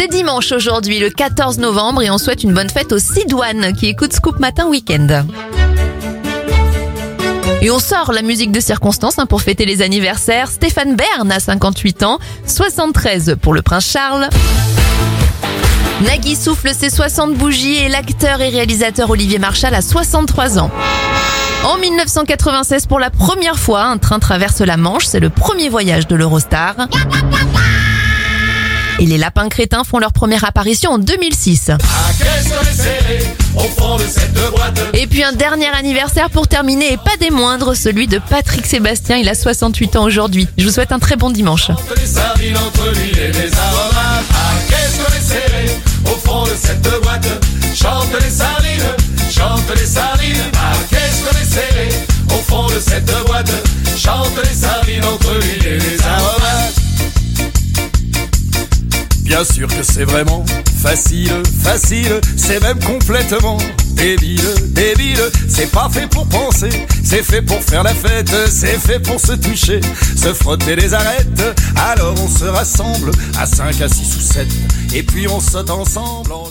C'est dimanche aujourd'hui, le 14 novembre, et on souhaite une bonne fête aux Sidoines qui écoutent Scoop Matin Week-end. Et on sort la musique de circonstance hein, pour fêter les anniversaires. Stéphane Bern a 58 ans, 73 pour le prince Charles. Nagui souffle ses 60 bougies et l'acteur et réalisateur Olivier Marchal a 63 ans. En 1996, pour la première fois, un train traverse la Manche. C'est le premier voyage de l'Eurostar. Et les lapins crétins font leur première apparition en 2006. Et puis un dernier anniversaire pour terminer et pas des moindres, celui de Patrick Sébastien. Il a 68 ans aujourd'hui. Je vous souhaite un très bon dimanche. Bien sûr que c'est vraiment facile, facile, c'est même complètement débile, débile. C'est pas fait pour penser, c'est fait pour faire la fête, c'est fait pour se toucher, se frotter les arêtes. Alors on se rassemble à 5, à 6 ou 7, et puis on saute ensemble en